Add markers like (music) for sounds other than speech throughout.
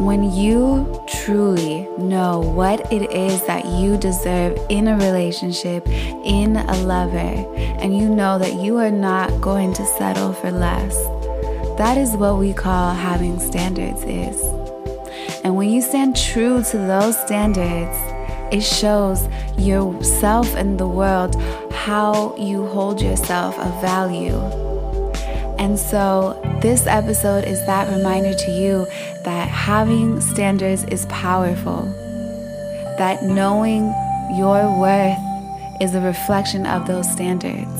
When you truly know what it is that you deserve in a relationship, in a lover, and you know that you are not going to settle for less, that is what we call having standards is. And when you stand true to those standards, it shows yourself and the world how you hold yourself of value. And so, this episode is that reminder to you that having standards is powerful, that knowing your worth is a reflection of those standards.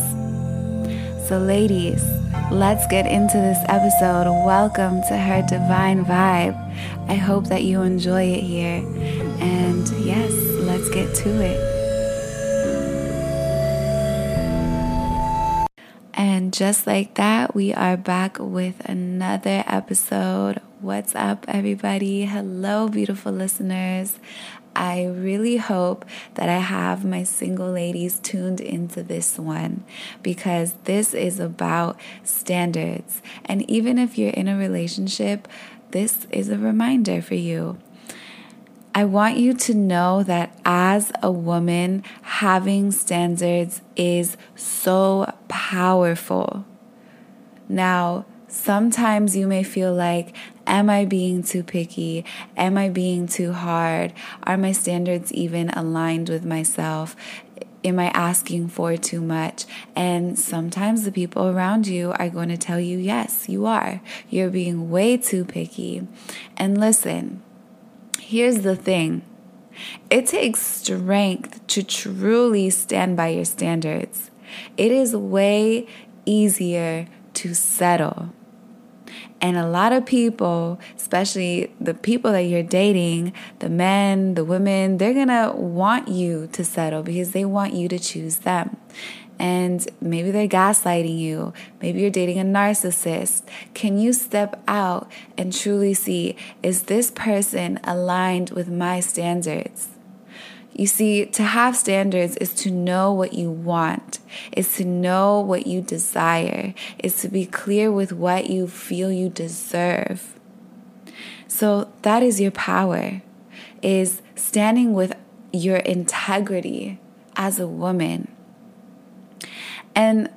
So, ladies, let's get into this episode. Welcome to her divine vibe. I hope that you enjoy it here. And yes, let's get to it. Just like that, we are back with another episode. What's up, everybody? Hello, beautiful listeners. I really hope that I have my single ladies tuned into this one because this is about standards. And even if you're in a relationship, this is a reminder for you. I want you to know that as a woman, having standards is so powerful. Now, sometimes you may feel like, Am I being too picky? Am I being too hard? Are my standards even aligned with myself? Am I asking for too much? And sometimes the people around you are going to tell you, yes, you are. You're being way too picky. And listen, here's the thing it takes strength to truly stand by your standards. It is way easier to settle. And a lot of people, especially the people that you're dating, the men, the women, they're gonna want you to settle because they want you to choose them. And maybe they're gaslighting you. Maybe you're dating a narcissist. Can you step out and truly see is this person aligned with my standards? You see, to have standards is to know what you want, is to know what you desire, is to be clear with what you feel you deserve. So that is your power, is standing with your integrity as a woman. And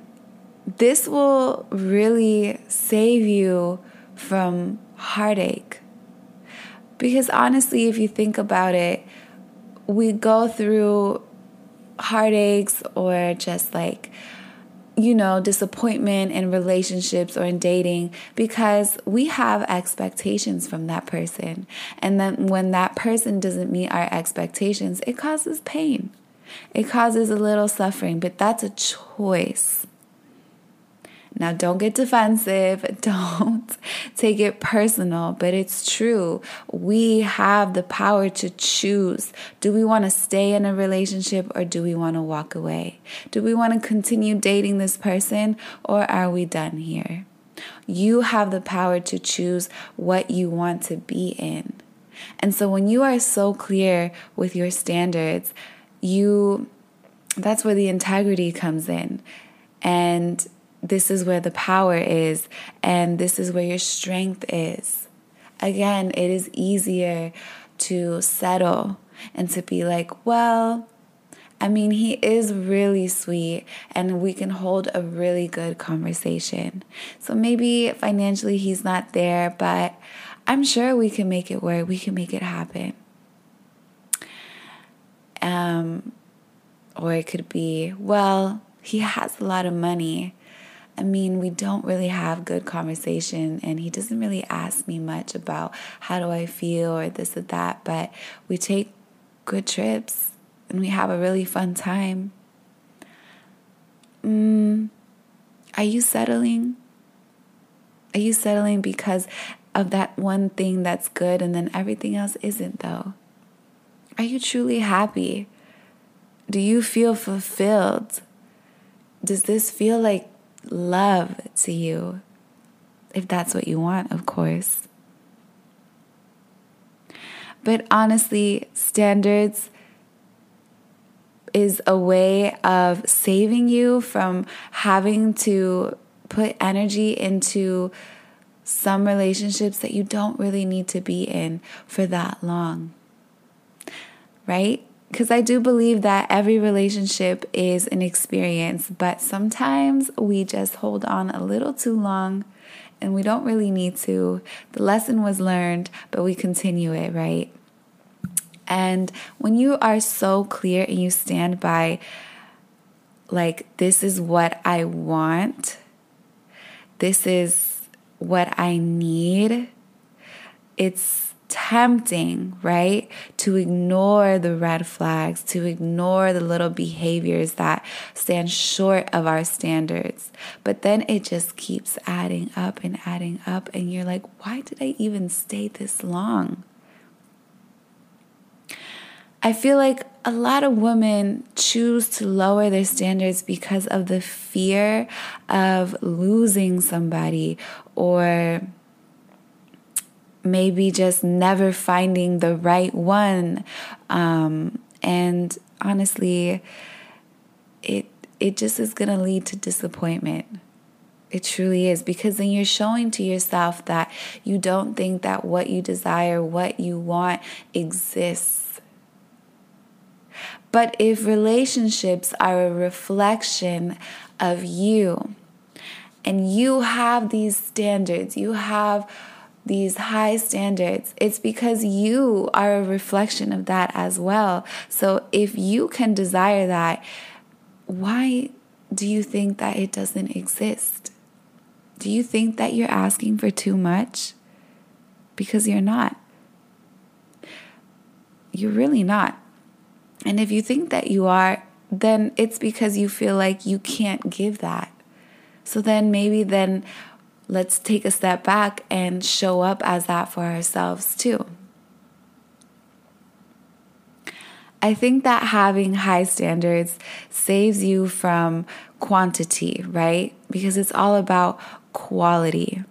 this will really save you from heartache. Because honestly, if you think about it, we go through heartaches or just like you know, disappointment in relationships or in dating because we have expectations from that person. And then when that person doesn't meet our expectations, it causes pain. It causes a little suffering, but that's a choice. Now, don't get defensive. (laughs) Don't take it personal, but it's true. We have the power to choose. Do we want to stay in a relationship or do we want to walk away? Do we want to continue dating this person or are we done here? You have the power to choose what you want to be in. And so, when you are so clear with your standards, you that's where the integrity comes in. And this is where the power is, and this is where your strength is. Again, it is easier to settle and to be like, well, I mean, he is really sweet and we can hold a really good conversation. So maybe financially he's not there, but I'm sure we can make it work. We can make it happen. Um, or it could be, well, he has a lot of money. I mean, we don't really have good conversation, and he doesn't really ask me much about how do I feel or this or that, but we take good trips and we have a really fun time. Mm, are you settling? Are you settling because of that one thing that's good and then everything else isn't, though? Are you truly happy? Do you feel fulfilled? Does this feel like love to you, if that's what you want, of course. But honestly, standards is a way of saving you from having to put energy into some relationships that you don't really need to be in for that long. Right? Because I do believe that every relationship is an experience, but sometimes we just hold on a little too long and we don't really need to. The lesson was learned, but we continue it, right? And when you are so clear and you stand by, like, this is what I want, this is what I need, it's tempting, right? To ignore the red flags, to ignore the little behaviors that stand short of our standards. But then it just keeps adding up and adding up. And you're like, why did I even stay this long? I feel like a lot of women choose to lower their standards because of the fear of losing somebody or maybe just never finding the right one. Um, and honestly, it it just is going to lead to disappointment. It truly is because then you're showing to yourself that you don't think that what you desire, what you want exists but if relationships are a reflection of you, and you have these standards, you have these high standards, it's because you are a reflection of that as well. So if you can desire that, why do you think that it doesn't exist? Do you think that you're asking for too much? Because you're not. You're really not. And if you think that you are, then it's because you feel like you can't give that. So then maybe then let's take a step back and show up as that for ourselves too. I think that having high standards saves you from quantity, right? Because it's all about quality.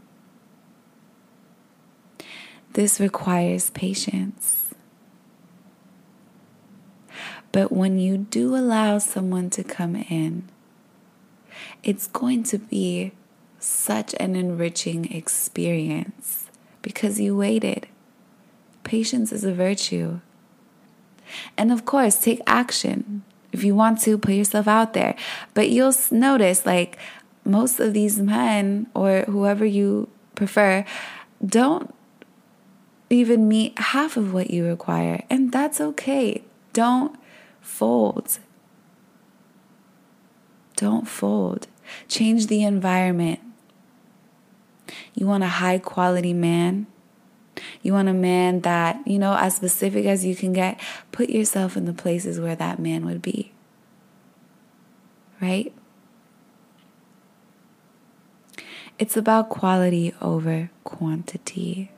This requires patience. But when you do allow someone to come in, it's going to be such an enriching experience because you waited. Patience is a virtue. And of course, take action. If you want to, put yourself out there. But you'll notice, like, most of these men or whoever you prefer don't even meet half of what you require. And that's okay. Don't fold. Don't fold. Change the environment. You want a high quality man. You want a man that, you know, as specific as you can get. Put yourself in the places where that man would be. Right? It's about quality over quantity.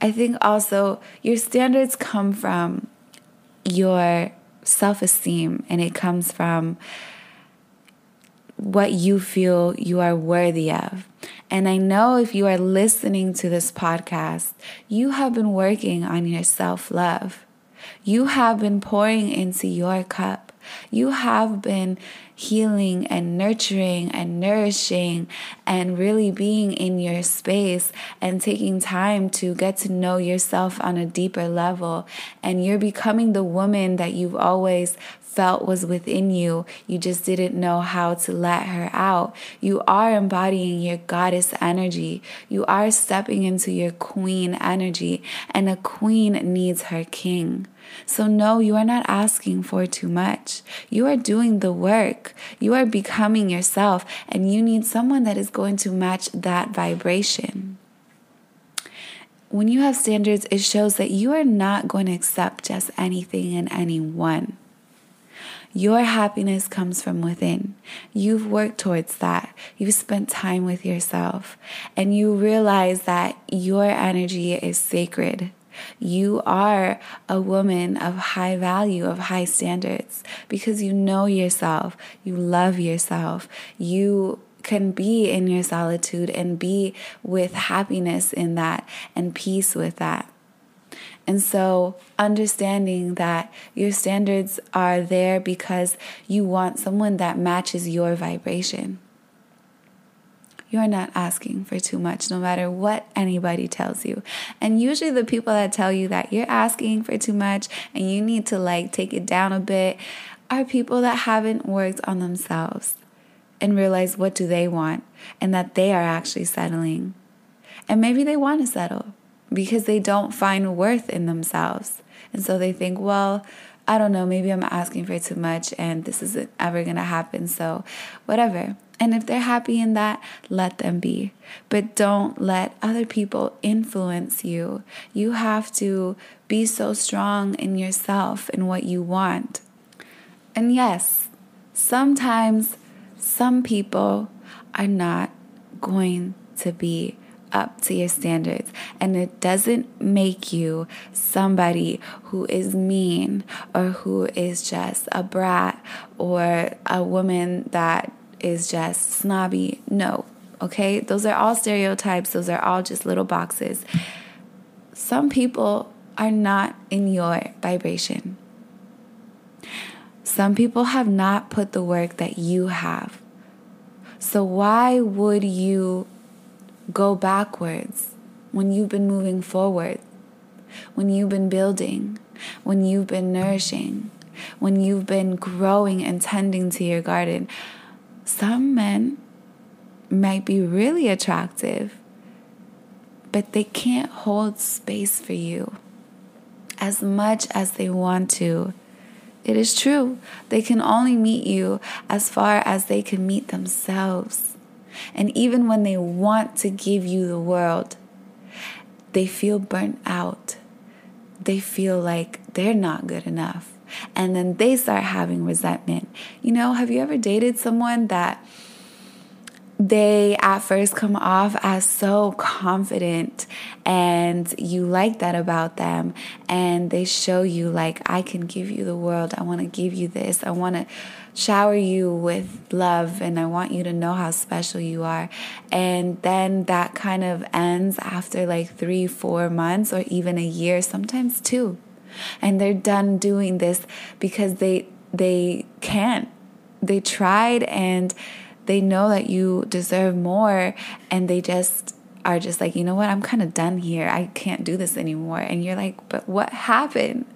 I think also your standards come from your self esteem and it comes from what you feel you are worthy of. And I know if you are listening to this podcast, you have been working on your self love. You have been pouring into your cup. You have been healing and nurturing and nourishing and really being in your space and taking time to get to know yourself on a deeper level. And you're becoming the woman that you've always felt was within you. You just didn't know how to let her out. You are embodying your goddess energy. You are stepping into your queen energy, and a queen needs her king. So, no, you are not asking for too much. You are doing the work. You are becoming yourself, and you need someone that is going to match that vibration. When you have standards, it shows that you are not going to accept just anything and anyone. Your happiness comes from within. You've worked towards that. You've spent time with yourself, and you realize that your energy is sacred. You are a woman of high value, of high standards, because you know yourself, you love yourself, you can be in your solitude and be with happiness in that and peace with that. And so, understanding that your standards are there because you want someone that matches your vibration. you're not asking for too much, no matter what anybody tells you. And usually, the people that tell you that you're asking for too much and you need to like take it down a bit are people that haven't worked on themselves and realize what do they want and that they are actually settling. And maybe they want to settle because they don't find worth in themselves. And so they think, well, I don't know, maybe I'm asking for too much and this isn't ever going to happen. So, whatever. And if they're happy in that, let them be. But don't let other people influence you. You have to be so strong in yourself and what you want. And yes, sometimes some people are not going to be up to your standards. And it doesn't make you somebody who is mean or who is just a brat or a woman that is just snobby. No, okay? Those are all stereotypes, those are all just little boxes. Some people are not in your vibration. Some people have not put the work that you have. So, why would you go backwards when you've been moving forward? When you've been building? When you've been nourishing? When you've been growing and tending to your garden? Some men might be really attractive, but they can't hold space for you as much as they want to. It is true. They can only meet you as far as they can meet themselves. And even when they want to give you the world, they feel burnt out. They feel like they're not good enough. And then they start having resentment. You know, have you ever dated someone that they at first come off as so confident and you like that about them and they show you like I can give you the world. I want to give you this. I want to shower you with love and I want you to know how special you are. And then that kind of ends after like 3 4 months or even a year, sometimes two. And they're done doing this because they they can't. They tried and they know that you deserve more and they just are just like, you know what, I'm kind of done here. I can't do this anymore. And you're like, but what happened?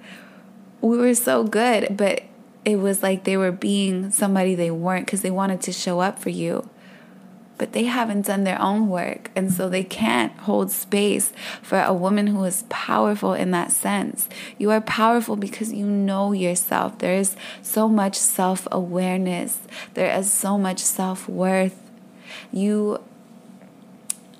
We were so good, but it was like they were being somebody they weren't because they wanted to show up for you but they haven't done their own work. And so they can't hold space for a woman who is powerful in that sense. You are powerful because you know yourself. There is so much self awareness, there is so much self worth. You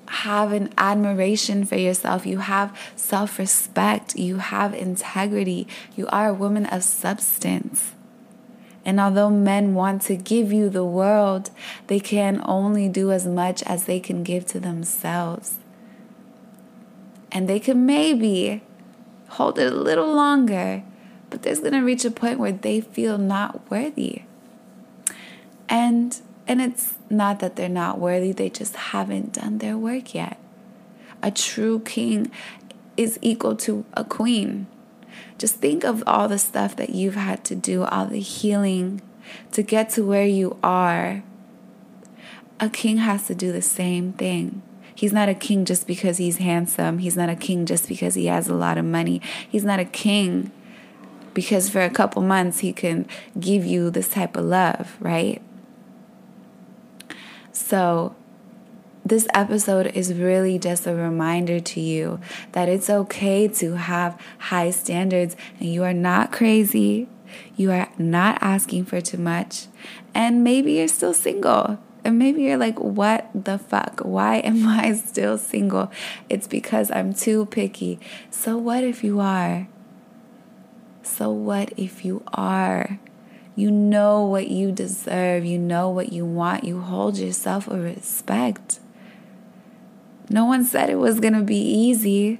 have an admiration for yourself. You have self respect. You have integrity. You are a woman of substance. And although men want to give you the world, they can only do as much as they can give to themselves. And they can maybe hold it a little longer, but there's going to reach a point where they feel not worthy. And and it's not that they're not worthy, they just haven't done their work yet. A true king is equal to a queen. Just think of all the stuff that you've had to do, all the healing to get to where you are. A king has to do the same thing. He's not a king just because he's handsome. He's not a king just because he has a lot of money. He's not a king because for a couple months he can give you this type of love, right? So this episode is really just a reminder to you that it's okay to have high standards and you are not crazy. You are not asking for too much. And maybe you're still single. And maybe you're like, what the fuck? Why am (laughs) I still single? It's because I'm too picky. So, what if you are? So, what if you are? You know what you deserve. You know what you want. You hold yourself with respect. No one said it was going to be easy.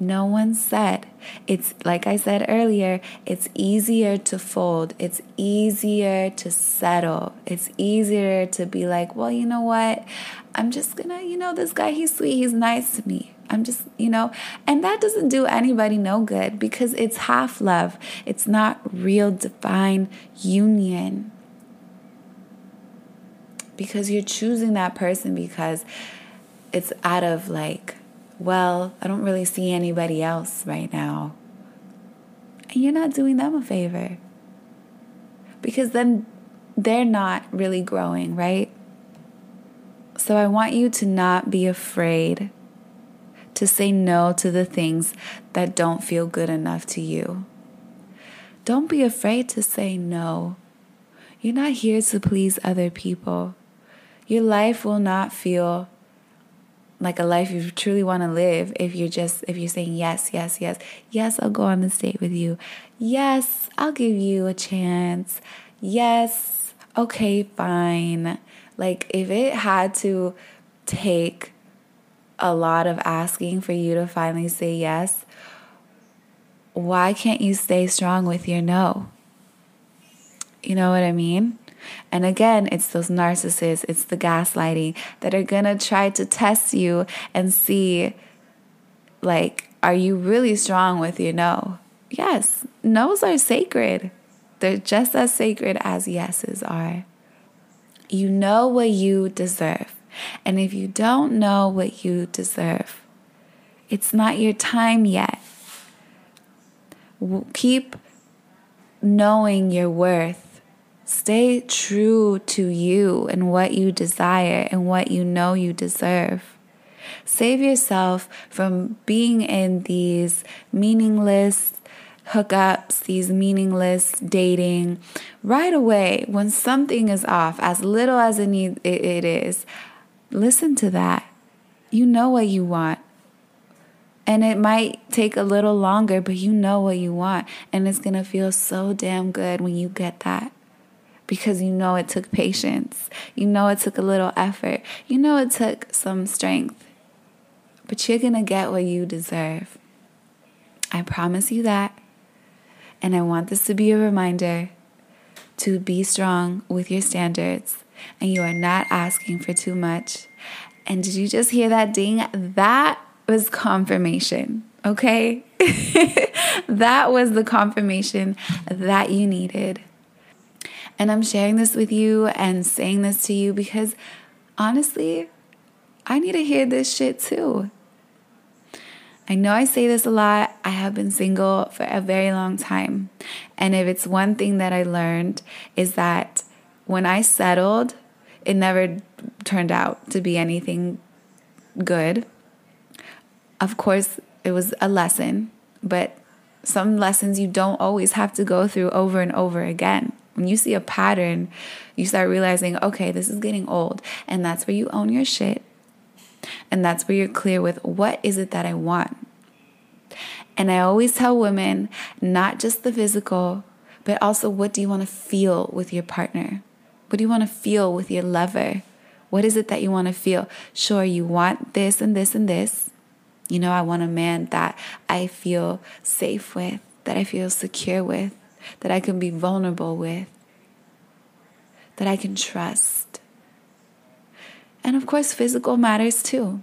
No one said. It's like I said earlier, it's easier to fold. It's easier to settle. It's easier to be like, well, you know what? I'm just gonna, you know, this guy, he's sweet, he's nice to me. I'm just, you know, and that doesn't do anybody no good because it's half love. It's not real divine union. Because you're choosing that person because it's out of like, well, I don't really see anybody else right now. And you're not doing them a favor because then they're not really growing, right? So I want you to not be afraid to say no to the things that don't feel good enough to you. Don't be afraid to say no. You're not here to please other people. Your life will not feel like a life you truly want to live if you're just if you're saying yes yes yes. Yes i'll go on this date with you. Yes i'll give you a chance. Yes okay fine. Like if it had to take a lot of asking for you to finally say yes why can't you stay strong with your no? You know what i mean and again, it's those narcissists, it's the gaslighting that are to try to test you and see, like, are you really strong with your no? Yes, no's are sacred. They're just as sacred as yeses are. You know what you deserve. And if you don't know what you deserve, it's not your time yet. Keep knowing your worth Stay true to you and what you desire and what you know you deserve. Save yourself from being in these meaningless hookups, these meaningless dating right away when something is off, as little as it, is. Listen to that. You know what you want. And it might take a little longer, but you know what you want. And it's going to feel so damn good when you get that because you know it took patience. You know it took a little effort. You know it took some strength. But you're going to get what you deserve. I promise you that. And I want this to be a reminder to be strong with your standards. And you are not asking for too much. And did you just hear that ding? That was confirmation, okay? (laughs) that was the confirmation that you needed. And I'm sharing this with you and saying this to you because honestly, I need to hear this shit too. I know I say this a lot. I have been single for a very long time. And if it's one thing that I learned is that when I settled, it never turned out to be anything good. Of course, it was a lesson, but some lessons you don't always have to go through over and over again. When you see a pattern, you start realizing, okay, this is getting old. And that's where you own your shit. And that's where you're clear with what is it that I want. And I always tell women not just the physical, but also what do you want to feel with your partner? What do you want to feel with your lover? What is it that you want to feel? Sure, you want this and this and this. You know, I want a man that I feel safe with, that I feel secure with that I can be vulnerable with, that I can trust. And of course, physical matters too.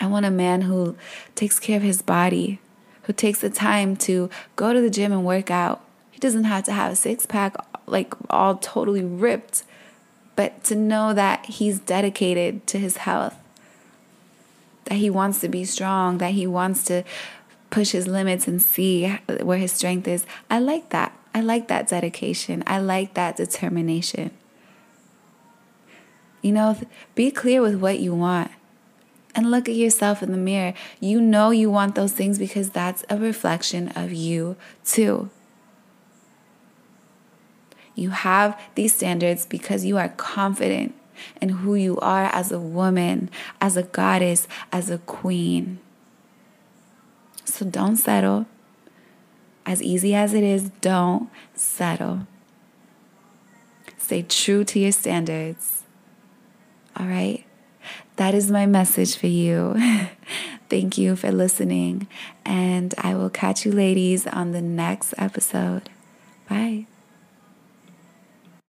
I want a man who takes care of his body, who takes the time to go to the gym and work out. He doesn't have to have a six pack, like all totally ripped, but to know that he's dedicated to his health, that he wants to be strong, that he wants to push his limits and see where his strength is. I like that. I like that dedication. I like that determination. You know, be clear with what you want and look at yourself in the mirror. You know you want those things because that's a reflection of you, too. You have these standards because you are confident in who you are as a woman, as a goddess, as a queen. So don't settle. As easy as it is, don't settle. Stay true to your standards. All right? That is my message for you. (laughs) Thank you for listening. And I will catch you ladies on the next episode. Bye.